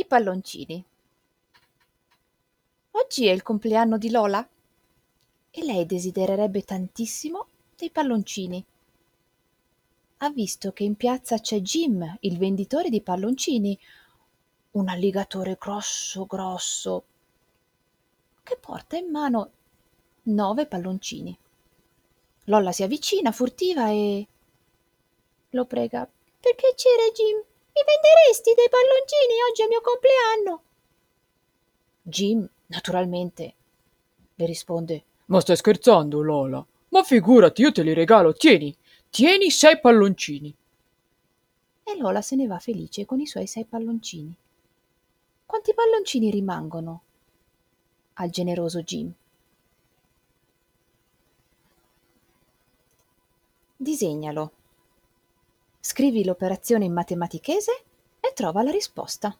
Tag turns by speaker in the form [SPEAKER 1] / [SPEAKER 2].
[SPEAKER 1] I palloncini. Oggi è il compleanno di Lola e lei desidererebbe tantissimo dei palloncini. Ha visto che in piazza c'è Jim, il venditore di palloncini, un alligatore grosso grosso, che porta in mano nove palloncini. Lola si avvicina furtiva e lo prega. Per piacere, Jim, venderesti dei palloncini? Oggi è il mio compleanno. Jim, naturalmente, le risponde.
[SPEAKER 2] Ma stai scherzando, Lola? Ma figurati, io te li regalo. Tieni, tieni sei palloncini.
[SPEAKER 1] E Lola se ne va felice con i suoi sei palloncini. Quanti palloncini rimangono al generoso Jim? Disegnalo. Scrivi l'operazione in matematichese e trova la risposta.